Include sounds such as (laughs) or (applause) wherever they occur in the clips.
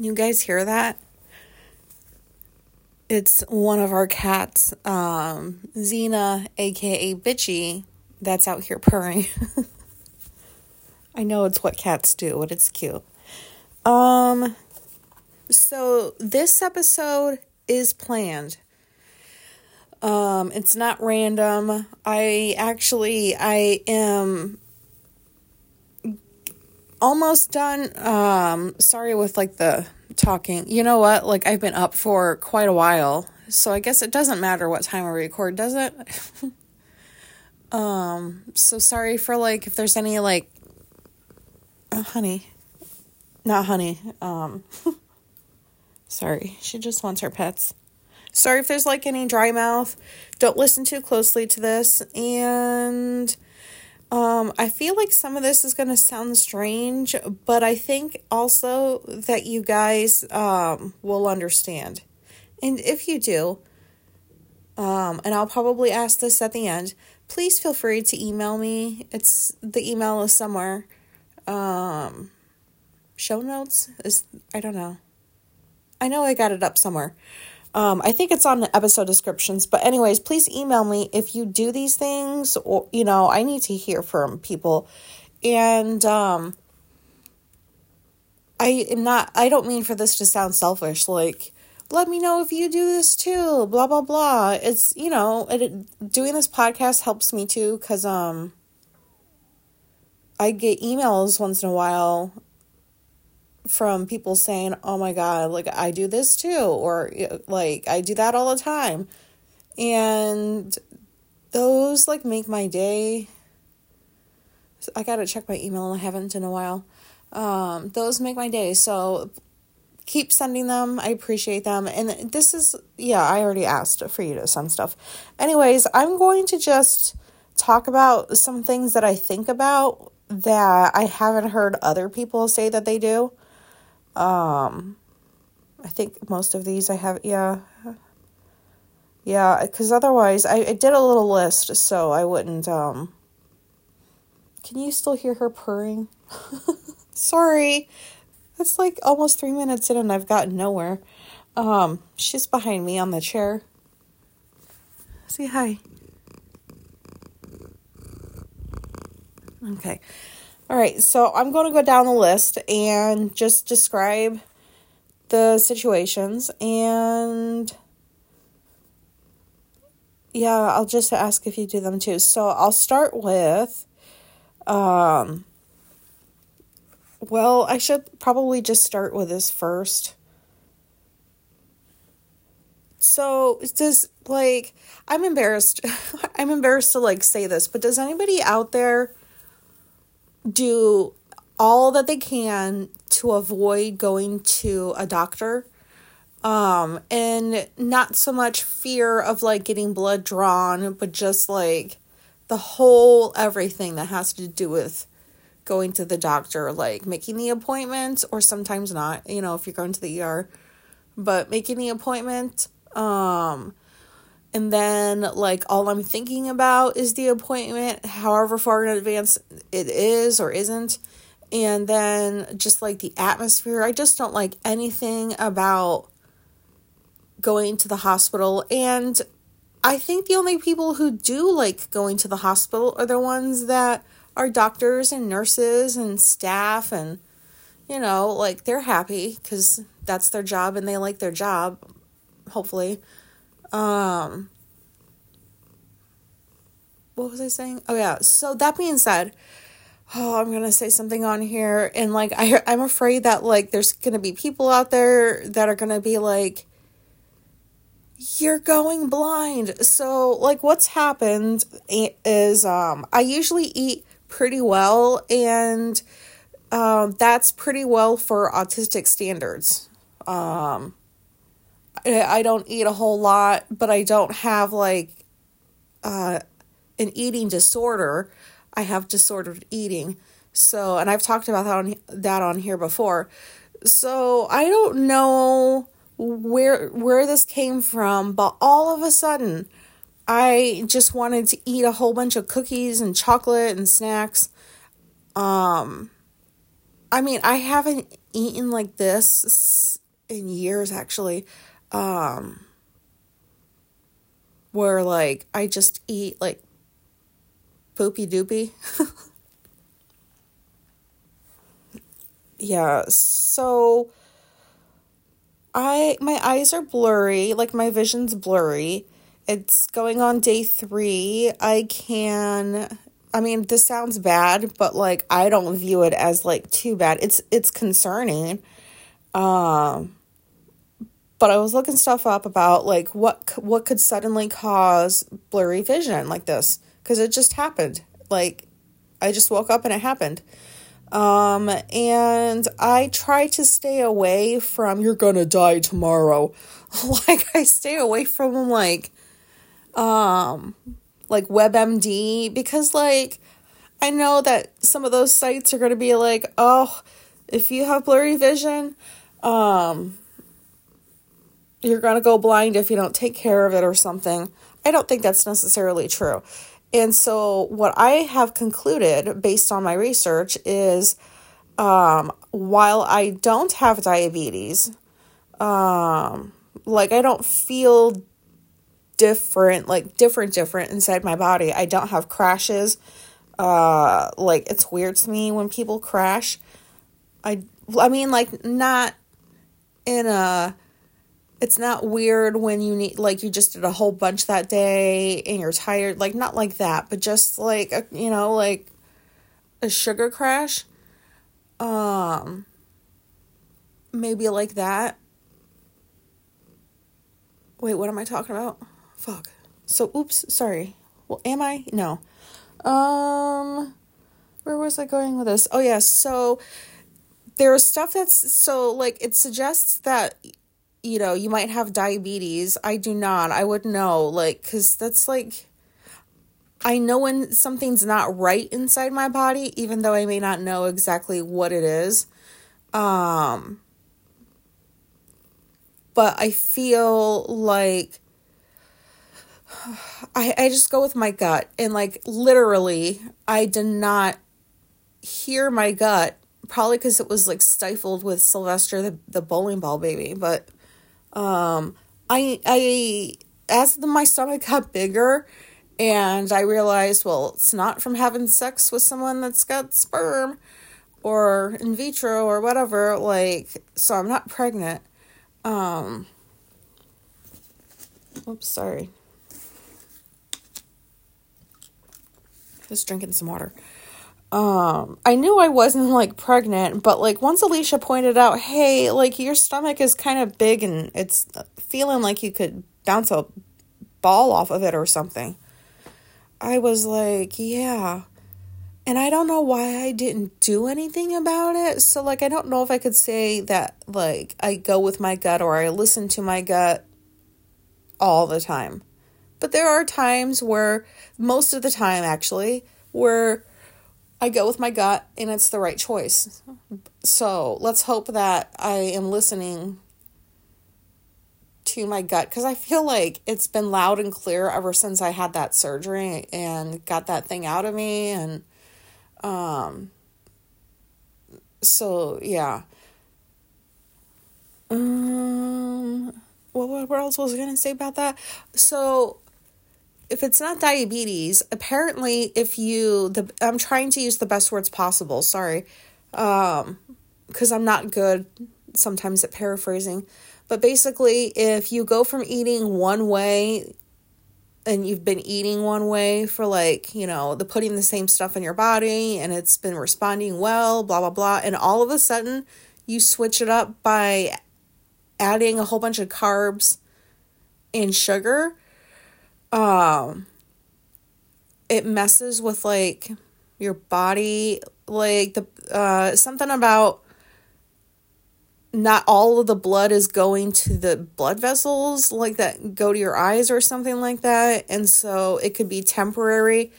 You guys hear that? It's one of our cats, um, Xena, aka Bitchy, that's out here purring. (laughs) I know it's what cats do, but it's cute. Um, so this episode is planned. Um, it's not random. I actually I am almost done. Um, sorry with like the talking. You know what? Like I've been up for quite a while, so I guess it doesn't matter what time I record, does it? (laughs) um, so sorry for like if there's any like oh, honey. Not honey. Um (laughs) sorry. She just wants her pets. Sorry if there's like any dry mouth. Don't listen too closely to this and um, I feel like some of this is going to sound strange, but I think also that you guys um, will understand. And if you do, um, and I'll probably ask this at the end, please feel free to email me. It's the email is somewhere. Um, show notes is I don't know. I know I got it up somewhere. Um, I think it's on the episode descriptions. But, anyways, please email me if you do these things, or, you know, I need to hear from people. And, um, I am not, I don't mean for this to sound selfish. Like, let me know if you do this too, blah, blah, blah. It's, you know, it, doing this podcast helps me too, because, um, I get emails once in a while from people saying, "Oh my god, like I do this too," or like I do that all the time, and those like make my day. I gotta check my email. I haven't in a while. Um, those make my day. So keep sending them. I appreciate them. And this is yeah. I already asked for you to send stuff. Anyways, I'm going to just talk about some things that I think about that I haven't heard other people say that they do. Um, I think most of these I have, yeah. Yeah, because otherwise, I, I did a little list so I wouldn't, um. Can you still hear her purring? (laughs) Sorry. It's like almost three minutes in and I've gotten nowhere. Um, she's behind me on the chair. Say hi. Okay. All right, so I'm going to go down the list and just describe the situations and yeah, I'll just ask if you do them too. So I'll start with um well, I should probably just start with this first. So, does like I'm embarrassed. (laughs) I'm embarrassed to like say this, but does anybody out there do all that they can to avoid going to a doctor. Um and not so much fear of like getting blood drawn but just like the whole everything that has to do with going to the doctor like making the appointment or sometimes not you know if you're going to the ER but making the appointment. Um and then like all I'm thinking about is the appointment, however far in advance it is or isn't. And then just like the atmosphere, I just don't like anything about going to the hospital. And I think the only people who do like going to the hospital are the ones that are doctors and nurses and staff and you know, like they're happy cuz that's their job and they like their job hopefully. Um, what was I saying? Oh yeah. So that being said, oh, I'm gonna say something on here, and like I, I'm afraid that like there's gonna be people out there that are gonna be like, you're going blind. So like what's happened is um I usually eat pretty well, and um that's pretty well for autistic standards. Um I don't eat a whole lot, but I don't have like uh, an eating disorder. I have disordered eating. So, and I've talked about that on that on here before. So, I don't know where where this came from, but all of a sudden I just wanted to eat a whole bunch of cookies and chocolate and snacks. Um I mean, I haven't eaten like this in years actually. Um where like I just eat like poopy doopy. (laughs) yeah, so I my eyes are blurry, like my vision's blurry. It's going on day 3. I can I mean, this sounds bad, but like I don't view it as like too bad. It's it's concerning. Um but I was looking stuff up about like what what could suddenly cause blurry vision like this cuz it just happened. Like I just woke up and it happened. Um and I try to stay away from you're to die tomorrow. (laughs) like I stay away from like um like WebMD because like I know that some of those sites are to be like, "Oh, if you have blurry vision, um you're going to go blind if you don't take care of it or something." I don't think that's necessarily true. And so what I have concluded based on my research is um while I don't have diabetes, um like I don't feel different, like different, different inside my body. I don't have crashes. Uh, like it's weird to me when people crash. I, I mean, like not in a. It's not weird when you need like you just did a whole bunch that day and you're tired, like not like that, but just like a, you know, like a sugar crash. Um, maybe like that. Wait, what am I talking about? Fuck. So, oops, sorry. Well, am I? No. Um, where was I going with this? Oh, yes. Yeah, so there's stuff that's so like it suggests that you know you might have diabetes. I do not. I would know, like, because that's like. I know when something's not right inside my body, even though I may not know exactly what it is. Um, but I feel like I, I just go with my gut and like literally I did not hear my gut probably because it was like stifled with Sylvester the, the bowling ball baby but um I I as the, my stomach got bigger and I realized well it's not from having sex with someone that's got sperm or in vitro or whatever like so I'm not pregnant um oops sorry Just drinking some water. Um, I knew I wasn't like pregnant, but like once Alicia pointed out, hey, like your stomach is kind of big and it's feeling like you could bounce a ball off of it or something. I was like, yeah. And I don't know why I didn't do anything about it. So, like, I don't know if I could say that, like, I go with my gut or I listen to my gut all the time. But there are times where, most of the time actually, where I go with my gut and it's the right choice. So let's hope that I am listening to my gut because I feel like it's been loud and clear ever since I had that surgery and got that thing out of me. And um, so, yeah. Um, what, what else was I going to say about that? So, if it's not diabetes, apparently if you the I'm trying to use the best words possible, sorry. Um cuz I'm not good sometimes at paraphrasing. But basically, if you go from eating one way and you've been eating one way for like, you know, the putting the same stuff in your body and it's been responding well, blah blah blah, and all of a sudden you switch it up by adding a whole bunch of carbs and sugar, um it messes with like your body like the uh something about not all of the blood is going to the blood vessels like that go to your eyes or something like that and so it could be temporary.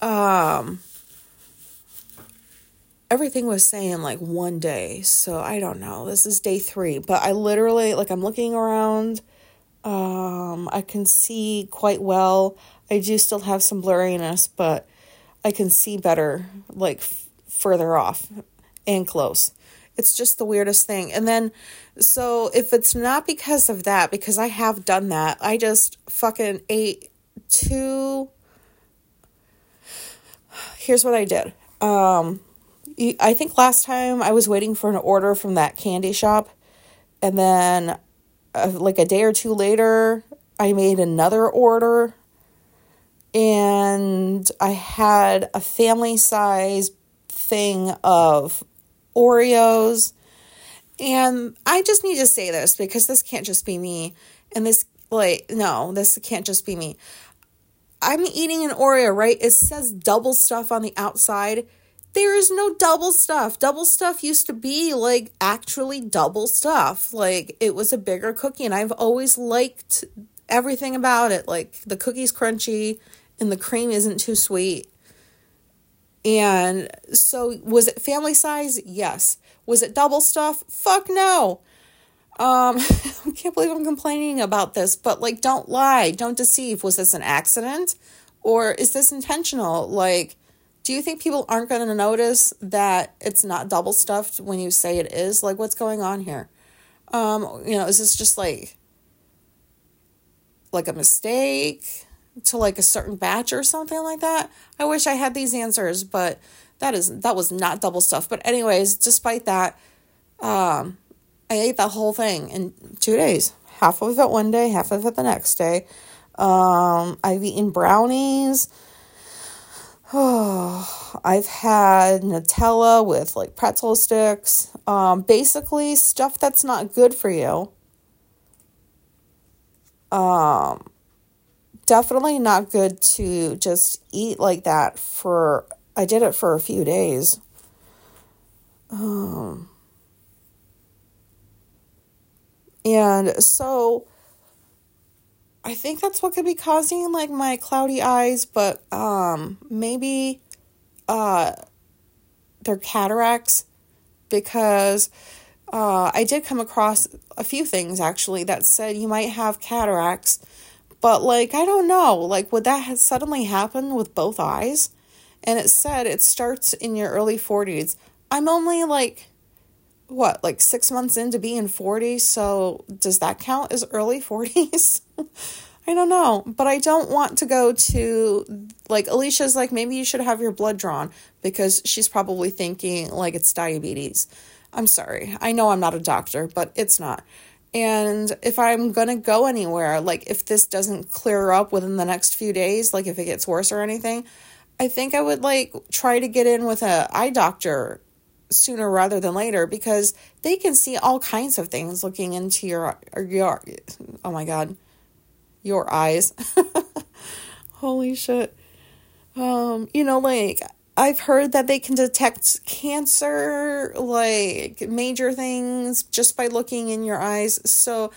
Um everything was saying like one day so i don't know. This is day 3 but i literally like i'm looking around um, I can see quite well. I do still have some blurriness, but I can see better, like f- further off. and close. It's just the weirdest thing. And then, so if it's not because of that, because I have done that, I just fucking ate two. Here's what I did. Um, I think last time I was waiting for an order from that candy shop, and then uh, like a day or two later, I made another order, and I had a family size thing of Oreos. And I just need to say this because this can't just be me. And this, like, no, this can't just be me. I'm eating an Oreo, right? It says double stuff on the outside. There is no double stuff. Double stuff used to be like actually double stuff. Like it was a bigger cookie, and I've always liked everything about it. Like the cookie's crunchy and the cream isn't too sweet. And so, was it family size? Yes. Was it double stuff? Fuck no. Um, (laughs) I can't believe I'm complaining about this, but like, don't lie, don't deceive. Was this an accident or is this intentional? Like, do you think people aren't going to notice that it's not double stuffed when you say it is? Like, what's going on here? Um, you know, is this just like, like a mistake? to like a certain batch or something like that. I wish I had these answers, but that is that was not double stuffed. But anyways, despite that, um, I ate that whole thing in two days. Half of it one day, half of it the next day. Um, I've eaten brownies. Oh, (sighs) I've had Nutella with like pretzel sticks. Um, basically stuff that's not good for you. Um, definitely not good to just eat like that for I did it for a few days. Um and so I think that's what could be causing like my cloudy eyes, but um maybe uh they're cataracts because uh, I did come across a few things actually that said you might have cataracts but like, I don't know, like, would that have suddenly happen with both eyes? And it said it starts in your early 40s. I'm only like, what, like six months into being 40. So does that count as early (laughs) 40s? I don't know, but I don't want to go to like Alicia's like maybe you should have your blood drawn because she's probably thinking like it's diabetes. I'm sorry. I know I'm not a doctor, but it's not. And if I'm going to go anywhere, like if this doesn't clear up within the next few days, like if it gets worse or anything, I think I would like try to get in with a eye doctor sooner rather than later because they can see all kinds of things looking into your your oh my god, your eyes. (laughs) Holy shit. Um, you know like I've heard that they can detect cancer, like major things, just by looking in your eyes. So,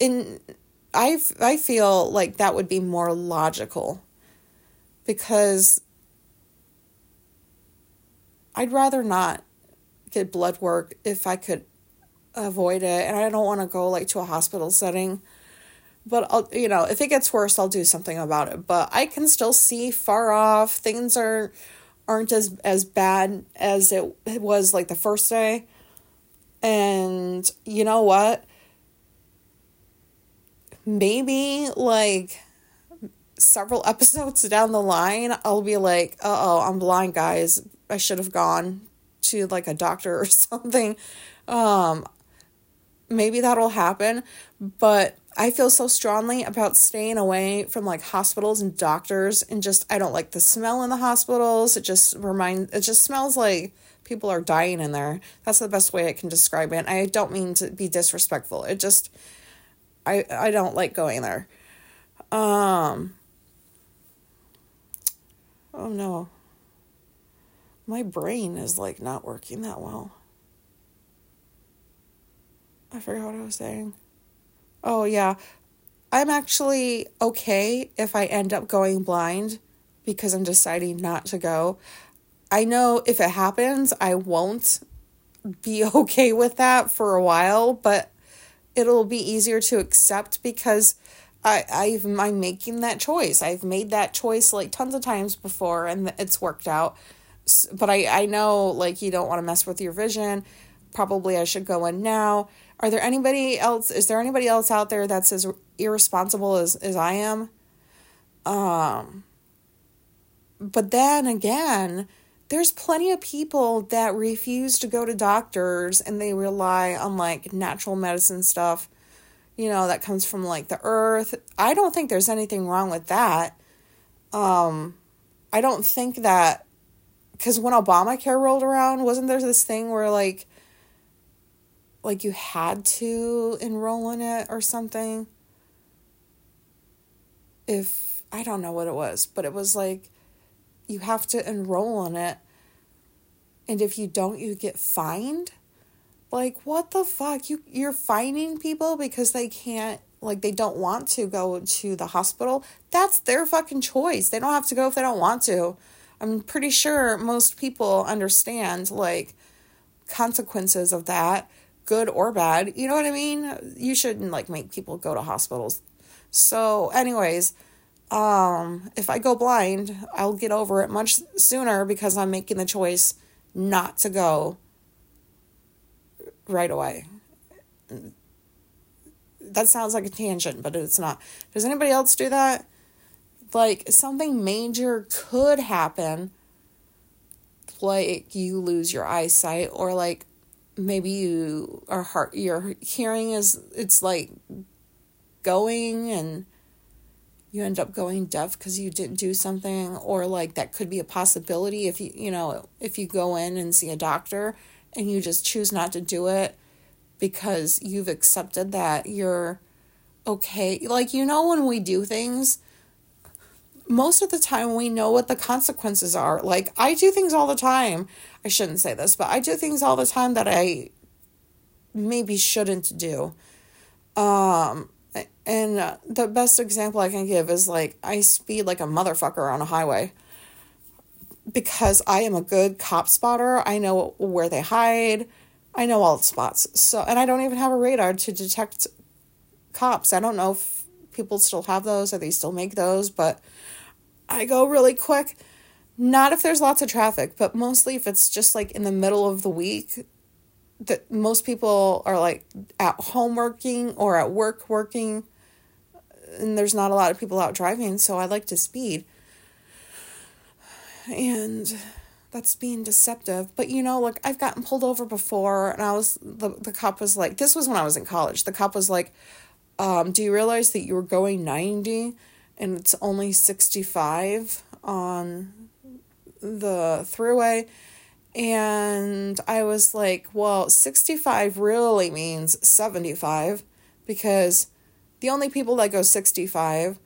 in I I feel like that would be more logical, because I'd rather not get blood work if I could avoid it, and I don't want to go like to a hospital setting. But I'll you know if it gets worse I'll do something about it. But I can still see far off things are aren't as as bad as it, it was like the first day. And you know what? Maybe like several (laughs) episodes down the line I'll be like uh-oh I'm blind guys I should have gone to like a doctor or (laughs) something um maybe that'll happen but I feel so strongly about staying away from like hospitals and doctors and just I don't like the smell in the hospitals. It just remind it just smells like people are dying in there. That's the best way I can describe it. I don't mean to be disrespectful. It just I I don't like going there. Um Oh no. My brain is like not working that well. I forgot what I was saying. Oh, yeah. I'm actually okay if I end up going blind because I'm deciding not to go. I know if it happens, I won't be (laughs) okay with that for a while, but it'll be easier to accept because I I've I'm making that choice. I've made that choice like tons of times before and it's worked out. But I, I know like you don't want to mess with your vision. Probably I should go in now. Are there anybody else? Is there anybody else out there that's as irresponsible as, as I am? Um, but then again, there's plenty of people that refuse to go to doctors and they rely on like natural medicine stuff, you know, that comes from like the earth. I don't think there's anything wrong with that. Um, I don't think that because when Obamacare rolled around, wasn't there this thing where like like you had to enroll in it or something? If I don't know what it was, but it was like you have to enroll in it. And if you don't, you get fined. Like what the fuck? You you're fining people because they can't like they don't want to go to the hospital. That's their fucking choice. They don't have to go if they don't want to. I'm pretty sure most people understand like consequences of that, good or bad. You know what I mean? You shouldn't like make people go to hospitals. So, anyways, um, if I go blind, I'll get over it much sooner because I'm making the choice not to go right away. That sounds like a tangent, but it's not. Does anybody else do that? Like something major could happen, like you lose your eyesight, or like maybe you are heart your hearing is it's like going and you end up going deaf because you didn't do something or like that could be a possibility if you you know if you go in and see a doctor and you just choose not to do it because you've accepted that you're okay. Like you know when we do things most of the time we know what the consequences are like i do things all the time i shouldn't say this but i do things all the time that i maybe shouldn't do um and the best example I can give is like I speed like a motherfucker on a highway because I am a good cop spotter. I know where they hide. I know all the spots. So, and I don't even have a radar to detect cops. I don't know if people still have those or they still make those, but I go really quick. Not if there's lots of traffic, but mostly if it's just like in the middle of the week that most people are like at home working or at work working and there's not a lot of people out driving, so I like to speed. And that's being deceptive. But you know, like I've gotten pulled over before and I was the the cop was like this was when I was in college. The cop was like, um, do you realize that you were going 90 and it's only 65 on the throughway? And I was like, well, 65 really means 75 because the only people that go 65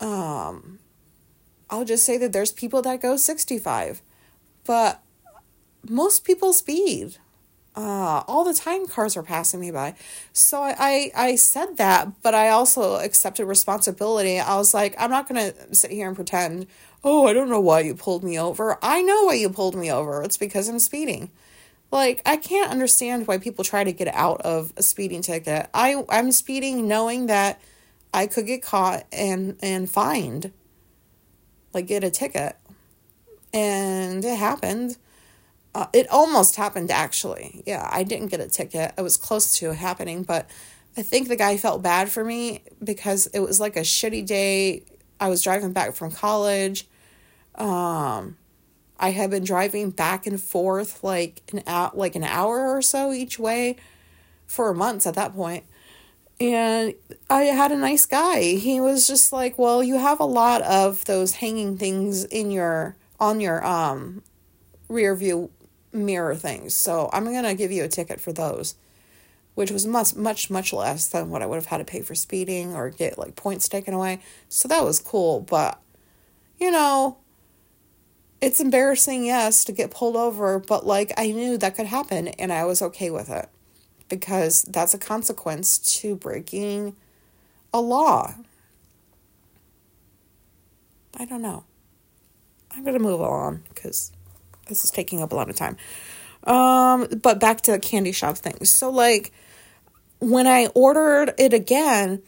um I'll just say that there's people that go 65 but most people speed uh, all the time cars are passing me by so I, I i said that but i also accepted responsibility i was like i'm not gonna sit here and pretend oh i don't know why you pulled me over i know why you pulled me over it's because i'm speeding like I can't understand why people try to get out of a speeding ticket. I I'm speeding knowing that I could get caught and and fined. Like get a ticket. And it happened. Uh, it almost happened actually. Yeah, I didn't get a ticket. I was close to happening, but I think the guy felt bad for me because it was like a shitty day. I was driving back from college. Um I had been driving back and forth like an out like an hour or so each way for months at that point. And I had a nice guy. He was just like, "Well, you have a lot of those hanging things in your on your um rear view mirror things. So, I'm going to give you a ticket for those." Which was much much much less than what I would have had to pay for speeding or get like points taken away. So that was cool, but you know, it's embarrassing, yes, to get pulled over, but like I knew that could happen and I was okay with it because that's a consequence to breaking a law. I don't know. I'm going to move on because this is taking up a lot of time. Um, but back to the candy shop thing. So like when I ordered it again,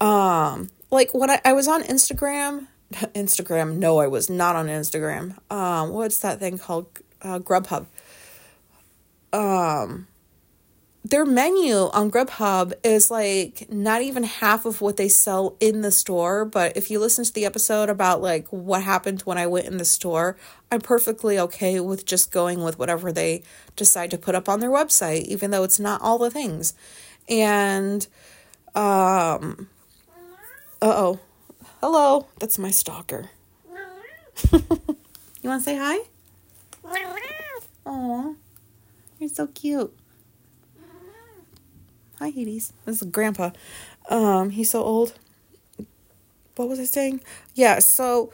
um, like when I, I was on Instagram (laughs) Instagram. No, I was not on Instagram. Um, what's that thing called? Uh, Grubhub. Um, their menu on Grubhub is like not even half of what they sell in the store. But if you listen to the episode about like what happened when I went in the store, I'm perfectly okay with just going with whatever they decide to put up on their website, even though it's not all the things. And, um, uh oh. Hello. That's my stalker. (laughs) you want to say hi? Aw. You're so cute. Hi, Hades. This is Grandpa. Um, he's so old. What was I saying? Yeah, so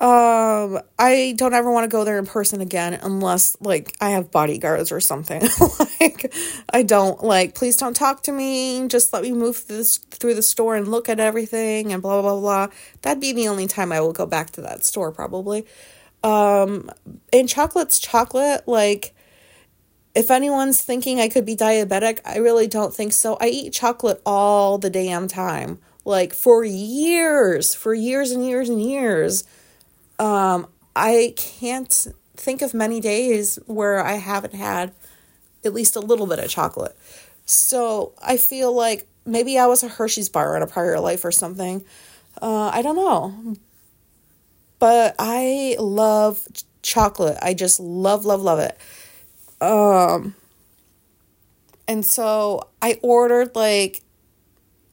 um I don't ever want to go there in person again unless like I have bodyguards or something. (laughs) like I don't like please don't talk to me. Just let me move through this through the store and look at everything and blah blah blah. That'd be the only time I will go back to that store probably. Um and chocolate's chocolate like if anyone's thinking I could be diabetic, I really don't think so. I eat chocolate all the damn time. Like for years, for years and years and years. Um, I can't think of many days where I haven't had at least a little bit of chocolate. So I feel like maybe I was a Hershey's bar in a prior life or something. Uh, I don't know. But I love chocolate. I just love, love, love it. Um, and so I ordered like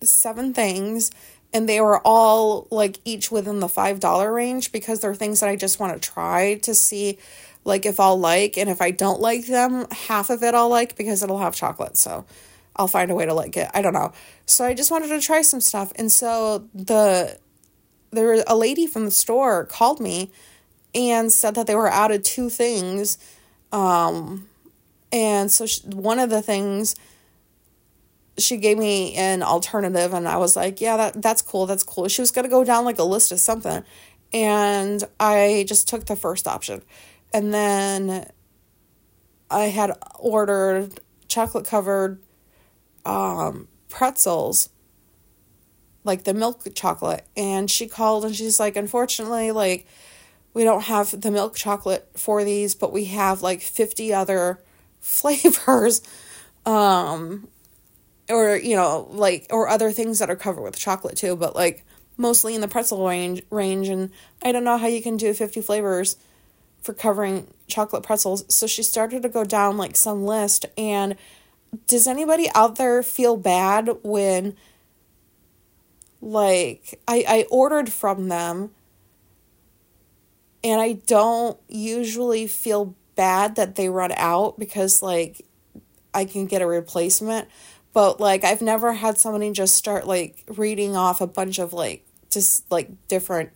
seven things and they were all like each within the five dollar range because they're things that I just want to try to see like if I'll like and if I don't like them, half of it I'll like because it'll have chocolate. So I'll find a way to like it. I don't know. So I just wanted to try some stuff. And so the there a lady from the store called me and said that they were out of two things. Um and so she, one of the things she gave me an alternative and I was like, yeah, that that's cool. That's cool. She was going to go down like a list of something. And I just took the first option. And then I had ordered chocolate covered um, pretzels, like the milk chocolate. And she called and she's like, unfortunately, like, we don't have the milk chocolate for these, but we have like 50 other flavors um or you know like or other things that are covered with chocolate too but like mostly in the pretzel range range and i don't know how you can do 50 flavors for covering chocolate pretzels. So she started to go down like some list and does anybody out there feel bad when like i i ordered from them and i don't usually feel bad that they run out because like I can get a replacement. But like I've never had somebody just start like reading off a bunch of like just like different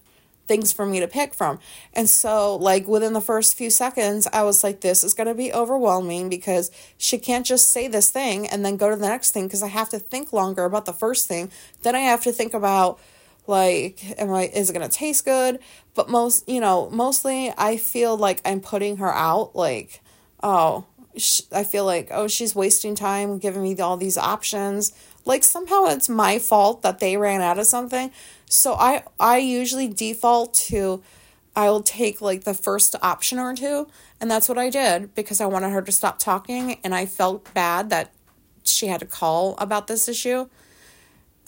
things for me to pick from. And so like within the first few seconds I was like this is going to be overwhelming because she can't just say this thing and then go to the next thing because I have to think longer about the first thing. Then I have to think about like am i is it going to taste good? But most you know mostly i feel like i'm putting her out like oh sh- i feel like oh she's wasting time giving me all these options. Like somehow it's my fault that they ran out of something. So i i usually default to i'll take like the first option or two and that's what i did because i wanted her to stop talking and i felt bad that she had to call about this issue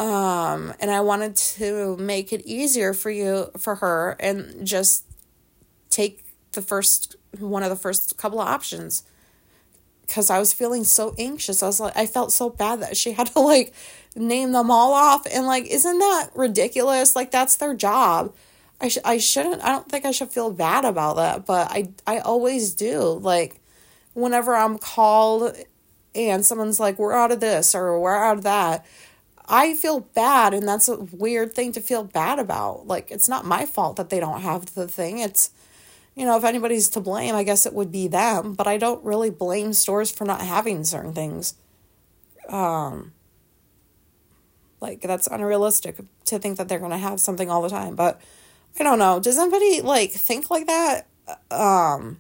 um, and I wanted to make it easier for you, for her, and just take the first one of the first couple of options because I was feeling so anxious. I was like, I felt so bad that she (laughs) had to like name them all off, and like, isn't that ridiculous? Like, that's their job. I sh- I shouldn't. I don't think I should feel bad about that, but I I always do. Like, whenever I'm called and someone's like, "We're out of this" or "We're out of that." I feel bad, and that's a weird thing to feel bad about. Like, it's not my fault that they don't have the thing. It's, you know, if anybody's to blame, I guess it would be them, but I don't really blame stores for not having certain things. Um, like, that's unrealistic to think that they're going to have something all the time, but I don't know. Does anybody, like, think like that? Um,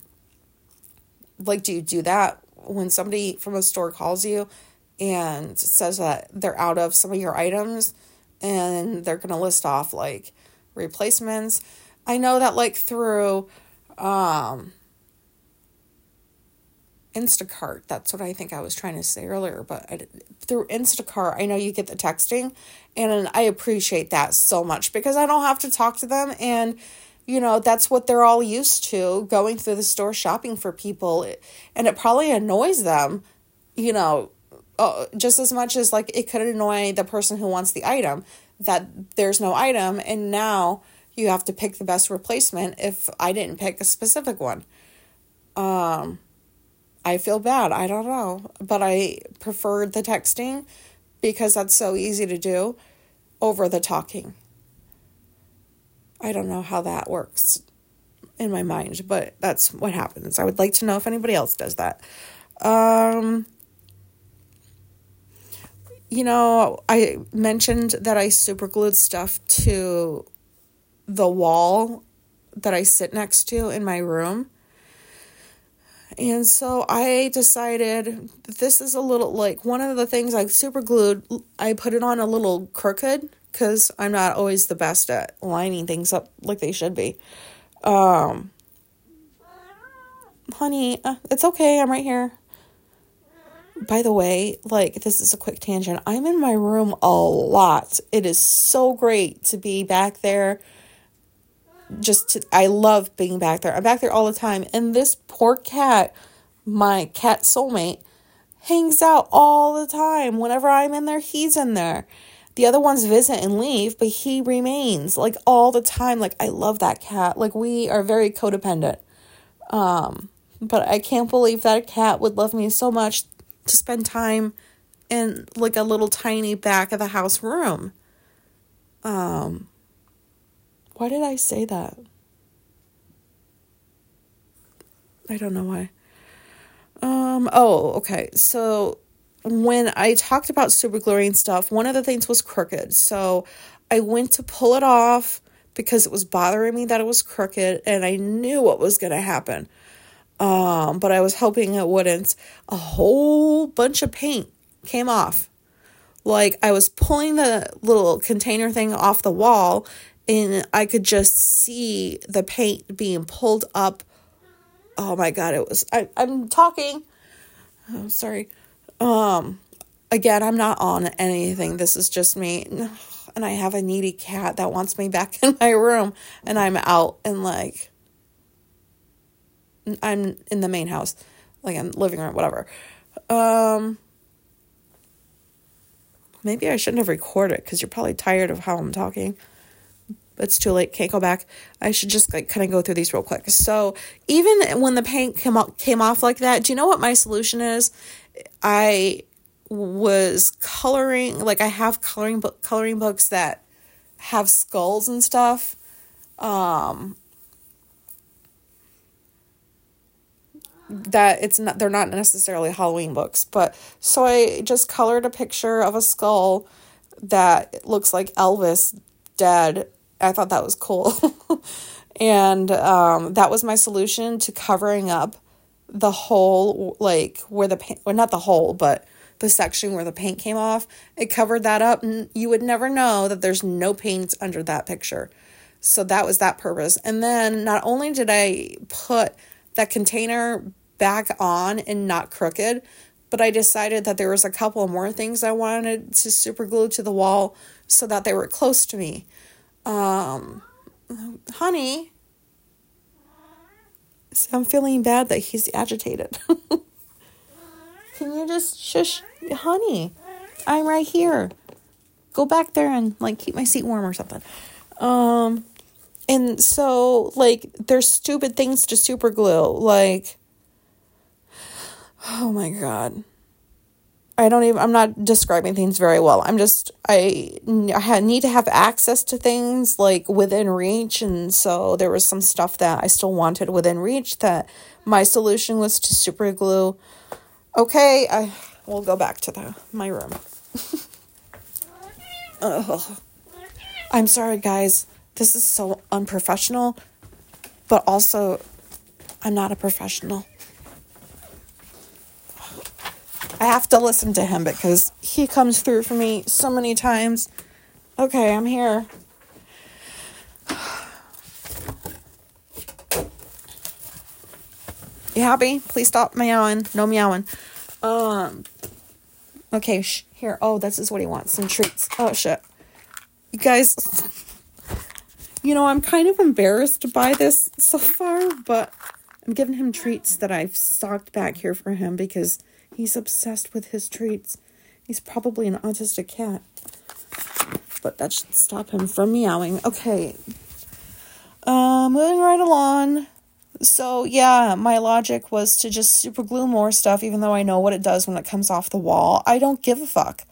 like, do you do that when somebody from a store calls you and says that they're out of some of your items and they're going to list off like replacements. I know that like through um Instacart. That's what I think I was trying to say earlier, but I, through Instacart, I know you get the texting and I appreciate that so much because I don't have to talk to them and you know, that's what they're all used to going through the store shopping for people and it probably annoys them, you know, uh, just as much as like it could annoy the person who wants the item that there's no item and now you have to pick the best replacement if I didn't pick a specific one. Um I feel bad. I don't know, but I preferred the texting because that's so easy to do over the talking. I don't know how that works in my mind, but that's what happens. I would like to know if anybody else does that. Um you know, I mentioned that I super glued stuff to the wall that I sit next to in my room. And so I decided this is a little like one of the things I super glued, I put it on a little crooked because I'm not always the best at lining things up like they should be. Um, honey, uh, it's okay. I'm right here by the way, like this is a quick tangent. I'm in my room a lot. It is so great to be back there. Just to, I love being back there. I'm back there all the time. And this poor cat, my cat soulmate, hangs out all the time. Whenever I'm in there, he's in there. The other ones visit and leave, but he remains like all the time. Like I love that cat. Like we are very codependent. Um, but I can't believe that a cat would love me so much to spend time in like a little tiny back of the house room. Um why did I say that? I don't know why. Um oh, okay. So when I talked about super gluing stuff, one of the things was crooked. So I went to pull it off because it was bothering me that it was crooked and I knew what was going to happen. Um, but I was hoping it wouldn't. A whole bunch of paint came off. Like I was pulling the little container thing off the wall and I could just see the paint being pulled up. Oh my god, it was I, I'm talking. I'm sorry. Um again, I'm not on anything. This is just me. And I have a needy cat that wants me back (laughs) in my room and I'm out and like I'm in the main house, like in living room, whatever. Um, maybe I shouldn't have recorded because you're probably tired of how I'm talking. It's too late. Can't go back. I should just like kind of go through these real quick. So even when the paint came out came off like that, do you know what my solution is? I was coloring like I have coloring book coloring books that have skulls and stuff. Um, that it's not they're not necessarily Halloween books, but so I just colored a picture of a skull that looks like Elvis dead. I thought that was cool. (laughs) and um, that was my solution to covering up the hole like where the paint well not the hole, but the section where the paint came off. It covered that up and you would never know that there's no paint under that picture. So that was that purpose. And then not only did I put that container back on and not crooked. But I decided that there was a couple more things I wanted to super glue to the wall so that they were close to me. Um, honey, I'm feeling bad that he's agitated. (laughs) Can you just shush, honey? I'm right here. Go back there and like keep my seat warm or something. Um, and so like there's stupid things to super glue, like oh my god. I don't even i'm not describing things very well. I'm just i i need to have access to things like within reach. And so there was some stuff that i still wanted within reach that my solution was to super glue. Okay i will go back to the my room. (laughs) Ugh. i'm sorry guys. This is so unprofessional but also i'm not a professional I have to listen to him because he comes through for me so many times. Okay, I'm here. You happy? Please stop meowing. No meowing. Um. Okay. Here. Oh, this is what he wants. Some treats. Oh shit. You guys. (laughs) You know, I'm kind of embarrassed by this so far, but I'm giving him treats that I've stocked back here for him because he's obsessed with his treats. He's probably an autistic cat. But that should stop him from meowing. Okay. Uh, moving right along. So, yeah, my logic was to just super glue more stuff, even though I know what it does when it comes off the wall. I don't give a fuck.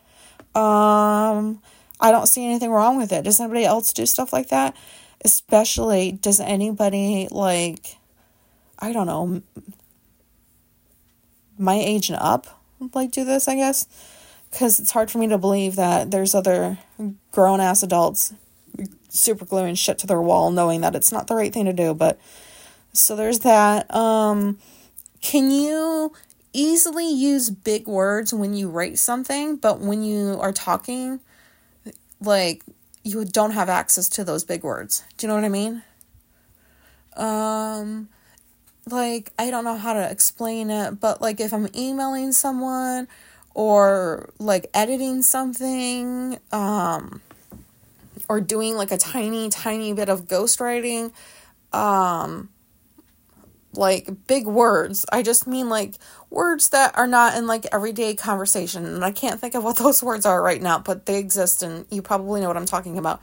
Um, I don't see anything wrong with it. Does anybody else do stuff like that? especially does anybody like i don't know my age and up like do this i guess because it's hard for me to believe that there's other grown ass adults super gluing shit to their wall knowing that it's not the right thing to do but so there's that um can you easily use big words when you write something but when you are talking like you don't have access to those big words. Do you know what I mean? Um like I don't know how to explain it, but like if I'm emailing someone or like editing something um or doing like a tiny tiny bit of ghostwriting um like big words. I just mean like words that are not in like everyday conversation. And I can't think of what (laughs) those words are right now, but they exist and you probably know what I'm talking about.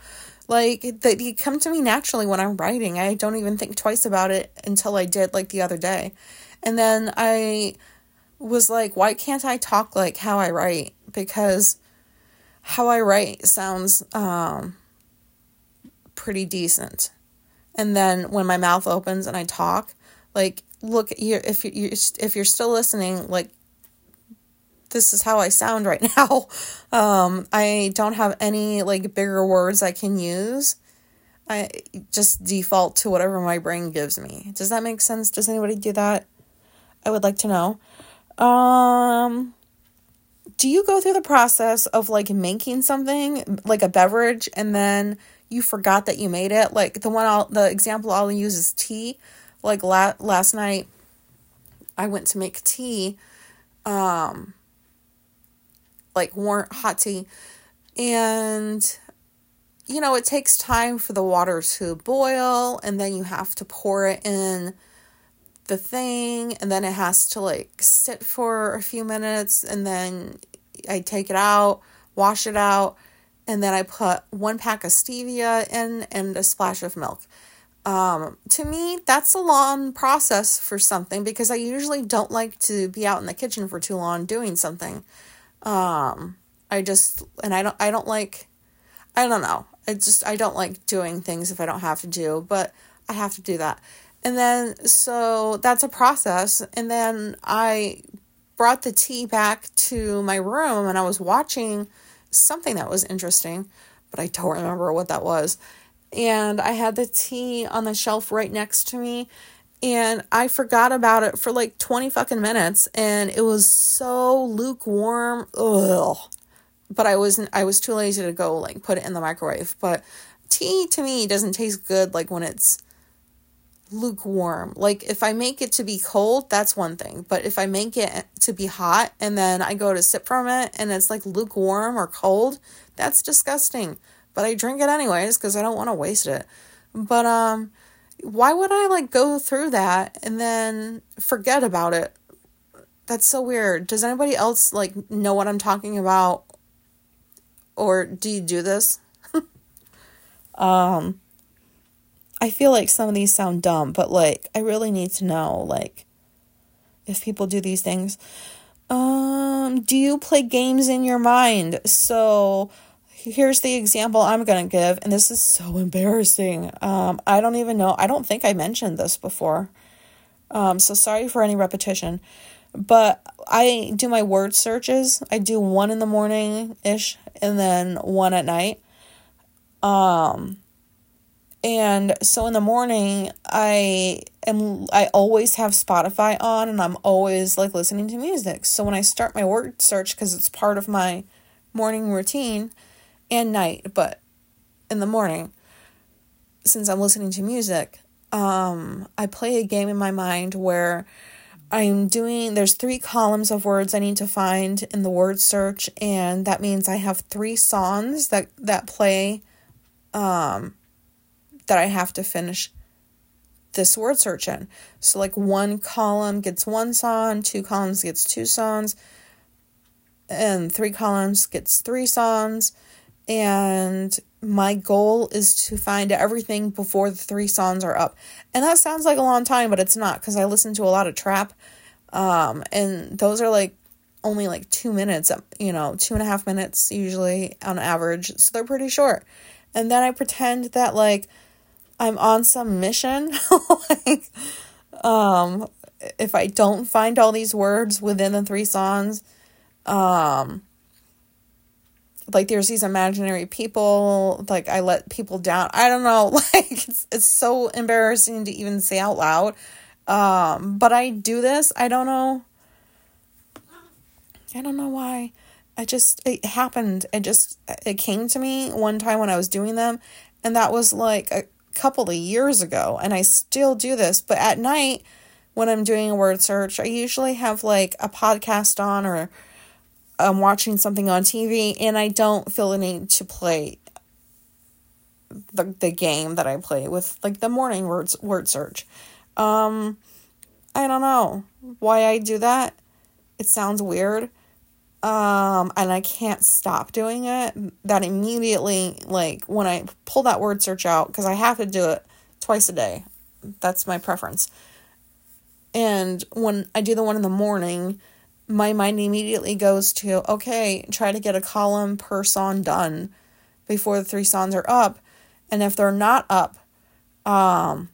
Like they come to me naturally when I'm writing. I don't even think twice about it until I did like the other day. And then I was like, why can't I talk like how I write? Because how I write sounds um pretty decent. And then when my mouth opens and I talk, like look you if you if you're still listening like this is how I sound right (laughs) now. Um, I don't have any like bigger words I can use. I just default to whatever my brain gives me. Does that make sense? Does anybody do that? I would like to know. Um, do you go through the process of like making something like a beverage and then you forgot that you made it? Like the one I'll, the example I'll use is tea like la- last night I went to make tea um like warm hot tea and you know it takes time for the water to boil and then you have to pour it in the thing and then it has to like sit for a few minutes and then I take it out, wash it out, and then I put one pack of stevia in and a splash of milk. Um, to me, that's a long process for something because I usually don't like to be out in the kitchen for too long doing something. Um, I just and I don't I don't like I don't know. I just I don't like doing things if I don't have to do, but I have to do that. And then so that's a process and then I brought the tea back to my room and I was watching something that was interesting, but I don't remember what that was and I had the tea on the shelf right next to me and I forgot about it for like 20 fucking minutes and it was so lukewarm. Ugh. But I wasn't I was too lazy to go like put it in the microwave. But tea to me doesn't taste good like when it's lukewarm. Like if I make it to be cold, that's one thing. But if I make it to be hot and then I go to sip from it and it's like lukewarm or cold, that's disgusting but I drink it anyways because I don't want to waste it. But um why would I like go through that and then forget about it? That's so weird. Does anybody else like know what I'm talking about? Or do you do this? (laughs) um I feel like some of these sound dumb, but like I really need to know like if people do these things. Um do you play games in your mind? So here's the example I'm going to give, and this is so embarrassing. Um, I don't even know. I don't think I mentioned this before. Um, so sorry for any repetition. But I do my word searches. I do one in the morning ish, and then one at night. Um, and so in the morning, I am I always have Spotify on, and I'm always like listening to music. So when I start my word search, because it's part of my morning routine and night, but in the morning, since I'm listening to music, um, I play a game in my mind where I'm doing there's three columns of words I need to find in the word search and that means I have three songs that that play um that I have to finish this word search in. So like one column gets one song, two columns gets two songs, and three columns gets three songs. And my goal is to find everything before the three songs are up. And that sounds like a long time, but it's not because I listen to a lot of trap. Um, and those are like only like two minutes, you know, two and a half minutes usually on average. So they're pretty short. And then I pretend that like I'm on some mission. (laughs) like, um, if I don't find all these words within the three songs, um, like there's these imaginary people like i let people down. I don't know (laughs) like it's, it's so embarrassing to even say out loud. Um but i do this. I don't know. I don't know why. I just it happened. It just it came to me one time when i was doing them and that was like a couple of years ago and i still do this. But at night when i'm doing a word search i usually have like a podcast on or I'm watching something on TV and I don't feel the need to play the the game that I play with like the morning words word search. Um I don't know why I do that. It sounds weird. Um and I can't stop doing it. That immediately like when I pull that word search out cuz I have to do it twice a day. That's my preference. And when I do the one in the morning, my mind immediately goes to okay, try to get a column per song done before the three songs are up. And if they're not up, um,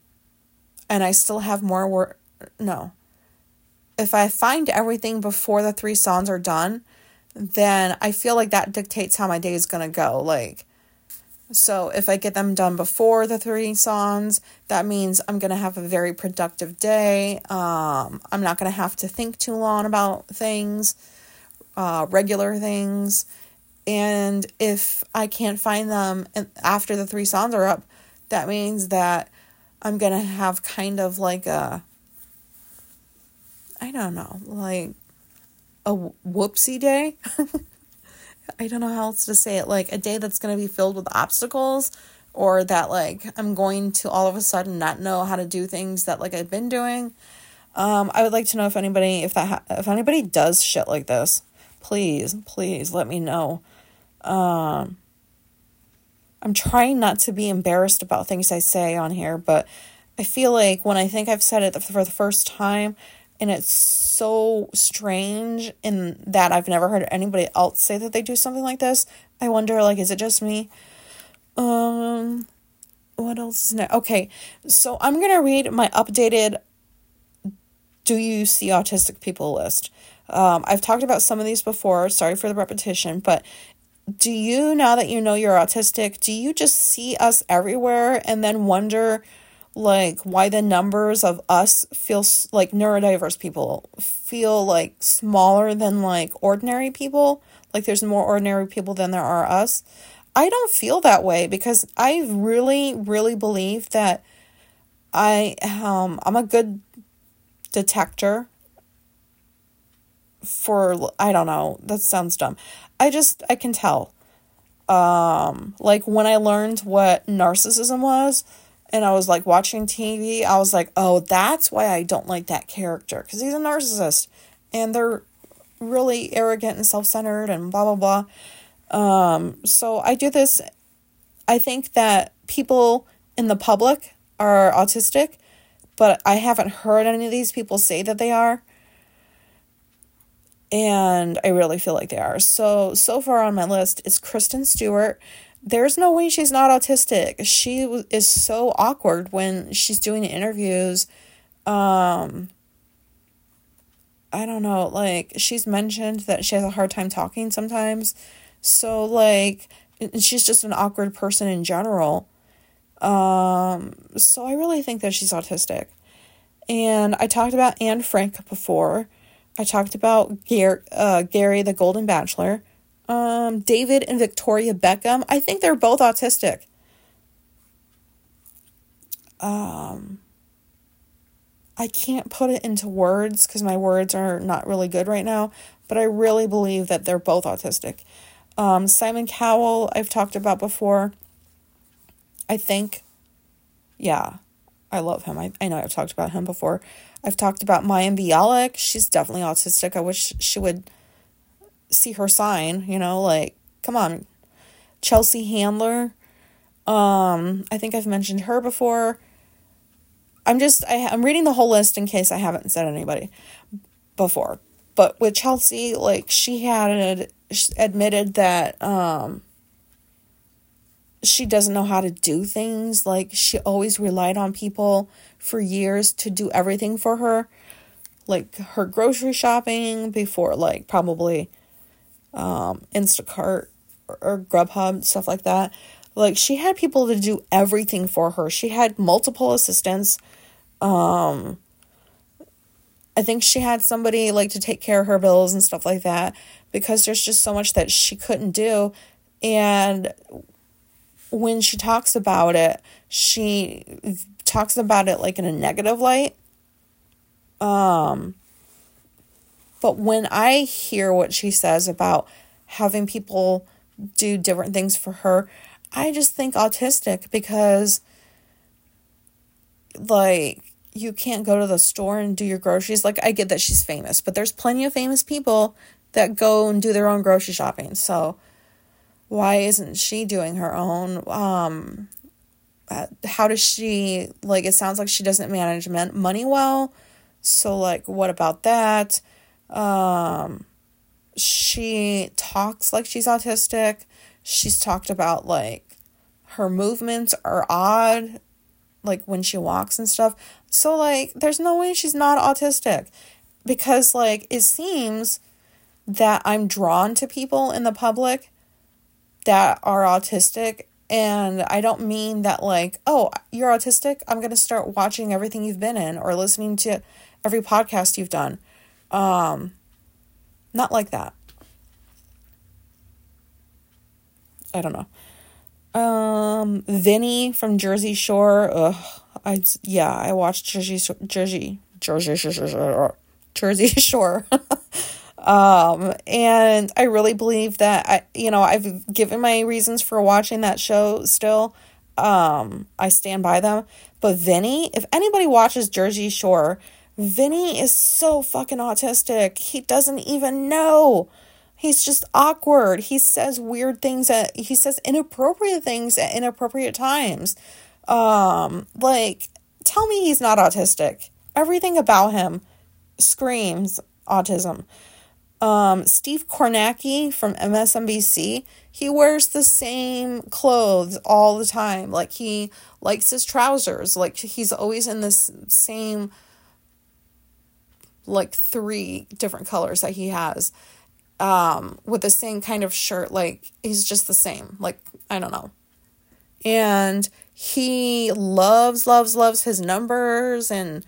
and I still have more work, no. If I find everything before the three songs are done, then I feel like that dictates how my day is going to go. Like, so if I get them done before the three songs, that means I'm going to have a very productive day. Um, I'm not going to have to think too long about things, uh, regular things. And if I can't find them after the three songs are up, that means that I'm going to have kind of like a, I don't know, like a whoopsie day. (laughs) I don't know how else to say it, like a day that's going to be filled with obstacles or that like I'm going to all of a sudden not know how to do things that like I've been doing. Um, I would like to know if anybody if that ha- if anybody does shit like this, please, please let me know. Um, I'm trying not to be embarrassed about things I say on here, but I feel like when I think I've said it for the first time, and it's so strange in that I've never heard anybody else say that they do something like this. I wonder like is it just me? Um what else is next? Okay, so I'm going to read my updated do you see autistic people list. Um, I've talked about some of these before. Sorry for the repetition, but do you, now that you know you're autistic, do you just see us everywhere and then wonder like why the numbers of us feel like neurodiverse people feel like smaller than like ordinary people like there's more ordinary people than there are us. I don't feel that way because i really really believe that i um i'm a good detector for i don't know that sounds dumb. I just i can tell. Um like when i learned what narcissism was and I was like watching TV, I was like, oh, that's why I don't like that character because he's a narcissist and they're really arrogant and self centered and blah, blah, blah. Um, so I do this. I think that people in the public are autistic, but I haven't heard any of these people say that they are. And I really feel like they are. So, so far on my list is Kristen Stewart there's no way she's not autistic. She is so awkward when she's doing interviews. Um, I don't know, like she's mentioned that she has a hard time talking sometimes. So like she's just an awkward person in general. Um, so I really think that she's autistic. And I talked about Anne Frank before. I talked about Gar- uh, Gary the Golden Bachelor um, David and Victoria Beckham. I think they're both autistic. Um, I can't put it into words because my words are not really good right now, but I really believe that they're both autistic. Um, Simon Cowell, I've talked about before. I think, yeah, I love him. I, I know I've talked about him before. I've talked about Mayim Bialik. She's definitely autistic. I wish she would see her sign, you know, like, come on. Chelsea Handler. Um, I think I've mentioned her before. I'm just I, I'm reading the whole list in case I haven't said anybody before. But with Chelsea, like she had admitted that um she doesn't know how to do things. Like she always relied on people for years to do everything for her. Like her grocery shopping before like probably um Instacart or Grubhub, stuff like that. Like she had people to do everything for her. She had multiple assistants. Um I think she had somebody like to take care of her bills and stuff like that because there's just so much that she couldn't do and when she talks about it, she talks about it like in a negative light. Um but when I hear what she says about having people do different things for her, I just think autistic because like you can't go to the store and do your groceries. Like I get that she's famous, but there's plenty of famous people that go and do their own grocery shopping. So why isn't she doing her own um uh, how does she like it sounds like she doesn't manage money well so like what about that um she talks like she's autistic she's talked about like her movements are odd like when she walks and stuff so like there's no way she's not autistic because like it seems that i'm drawn to people in the public that are autistic and I don't mean that like, oh, you're autistic, I'm going to start watching everything you've been in or listening to every podcast you've done. Um not like that. I don't know. Um Vinny from Jersey Shore, ugh, I yeah, I watched Jersey Jersey Jersey Jersey (laughs) Shore. Um, and I really believe that I, you know, I've given my reasons for watching that show still. Um, I stand by them. But Vinny, if anybody watches Jersey Shore, Vinny is so fucking autistic. He doesn't even know. He's just awkward. He says weird things at he says inappropriate things at inappropriate times. Um, like tell me he's not autistic. Everything about him screams autism. Um, Steve Kornacki from MSNBC, he wears the same clothes all the time. Like he likes his trousers. Like he's always in this same like three different colors that he has. Um, with the same kind of shirt. Like he's just the same. Like, I don't know. And he loves, loves, loves his numbers and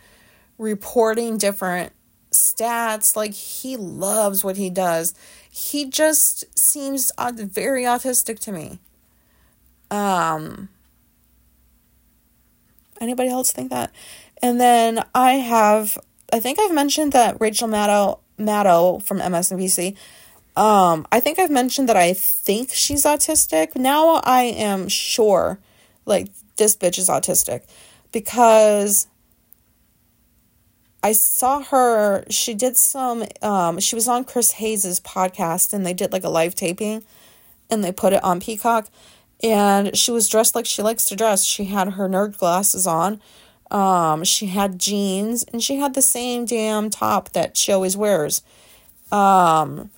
reporting different stats. Like he loves what he does. He just seems very autistic to me. Um anybody else think that? And then I have I think I've mentioned that Rachel Maddow Maddow from MSNBC. Um, I think I've mentioned that I think she's autistic. Now I am sure like this bitch is autistic because I saw her, she did some, um, she was on Chris Hayes's podcast and they did like a live taping and they put it on Peacock. And she was dressed like she likes to dress. She had her nerd glasses on. Um, she had jeans and she had the same damn top that she always wears. Um,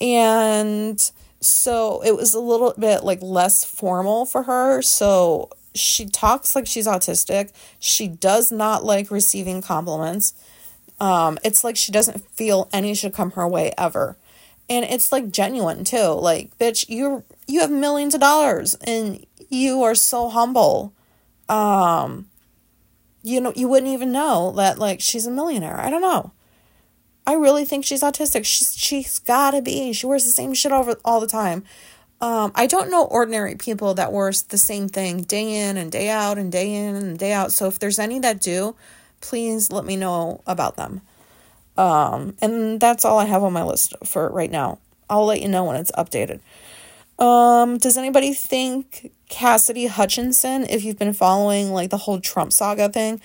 and so it was a little bit like less formal for her. So she talks like she's autistic. She does not like receiving compliments. Um, it's like she doesn't feel any should come her way ever. And it's like genuine too. Like, bitch, you you have millions of dollars and you are so humble. Um, you know, you wouldn't even know that like she's a millionaire. I don't know. I really think she's autistic. She's she's gotta be. She wears the same shit over all the time. Um, I don't know ordinary people that wear the same thing day in and day out and day in and day out. So if there's any that do, please let me know about them. Um, and that's all I have on my list for right now. I'll let you know when it's updated. Um, does anybody think Cassidy Hutchinson, if you've been following like the whole Trump saga thing,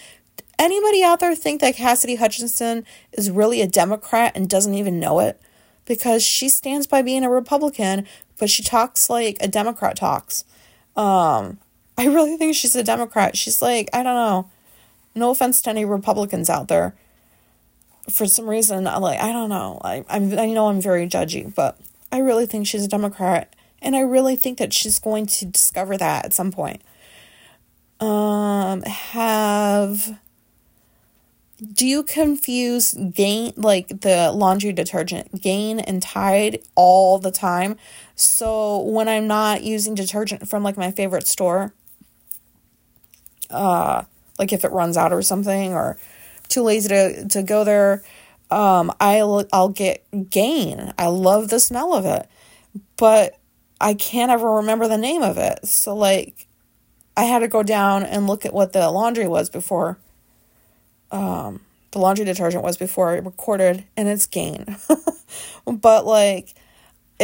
anybody out there think that Cassidy Hutchinson is really a Democrat and doesn't even know it? Because she stands by being a Republican, but she talks like a Democrat talks. Um, I really think she's a Democrat. She's like, I don't know. No offense to any Republicans out there. For some reason, I like I don't know. I I'm, I know I'm very judgy, but I really think she's a Democrat, and I really think that she's going to discover that at some point. Um, have do you confuse gain like the laundry detergent gain and tide all the time? So when i'm not using detergent from like my favorite store uh like if it runs out or something or too lazy to, to go there um i'll i'll get gain. I love the smell of it. But i can't ever remember the name of it so like i had to go down and look at what the laundry was before um, the laundry detergent was before I recorded, and it's Gain. (laughs) but like,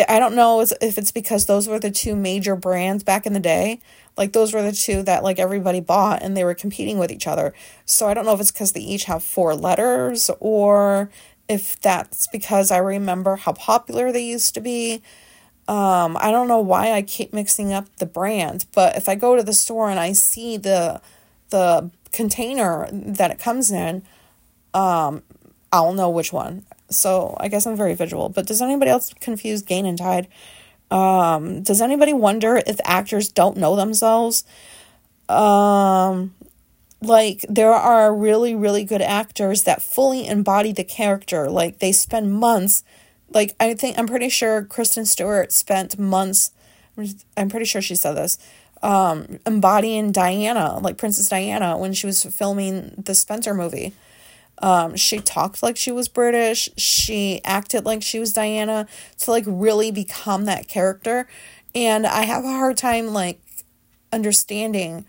I don't know if it's because those were the two major brands back in the day. Like those were the two that like everybody bought and they were competing with each other. So I don't know if it's because they each have four letters or if that's because I remember how popular they used to be. Um, I don't know why I keep mixing up the brands, but if I go to the store and I see the the container that it comes in, um, I'll know which one. So I guess I'm very visual. But does anybody else confuse gain and tide? Um, does anybody wonder if actors don't know themselves? Um, like there are really really good actors that fully embody the character. Like they spend months. Like I think I'm pretty sure Kristen Stewart spent months. I'm pretty sure she said this um, embodying Diana, like Princess Diana, when she was filming the Spencer movie. Um, she talked like she was British. She acted like she was Diana to like really become that character. And I have a hard time like understanding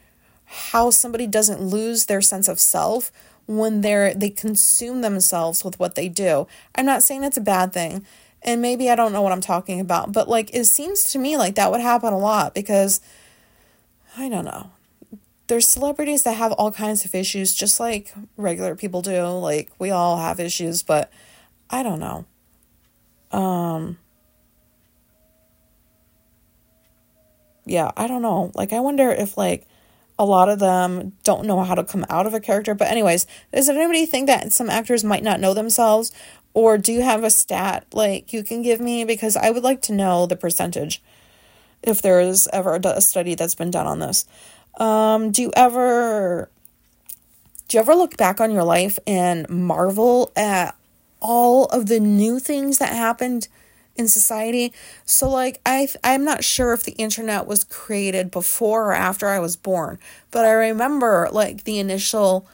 how somebody doesn't lose their sense of self when they're they consume themselves with what they do. I'm not saying it's a bad thing. And maybe I don't know what I'm talking about, but like it seems to me like that would happen a lot because I don't know. There's celebrities that have all kinds of issues, just like regular people do. Like, we all have issues, but I don't know. Um, yeah, I don't know. Like, I wonder if, like, a lot of them don't know how to come out of a character. But, anyways, does anybody think that some actors might not know themselves? Or do you have a stat like you can give me? Because I would like to know the percentage if there is ever a study that's been done on this. Um, do you ever do you ever look back on your life and marvel at all of the new things that happened in society? So like I I'm not sure if the internet was created before or after I was born, but I remember like the initial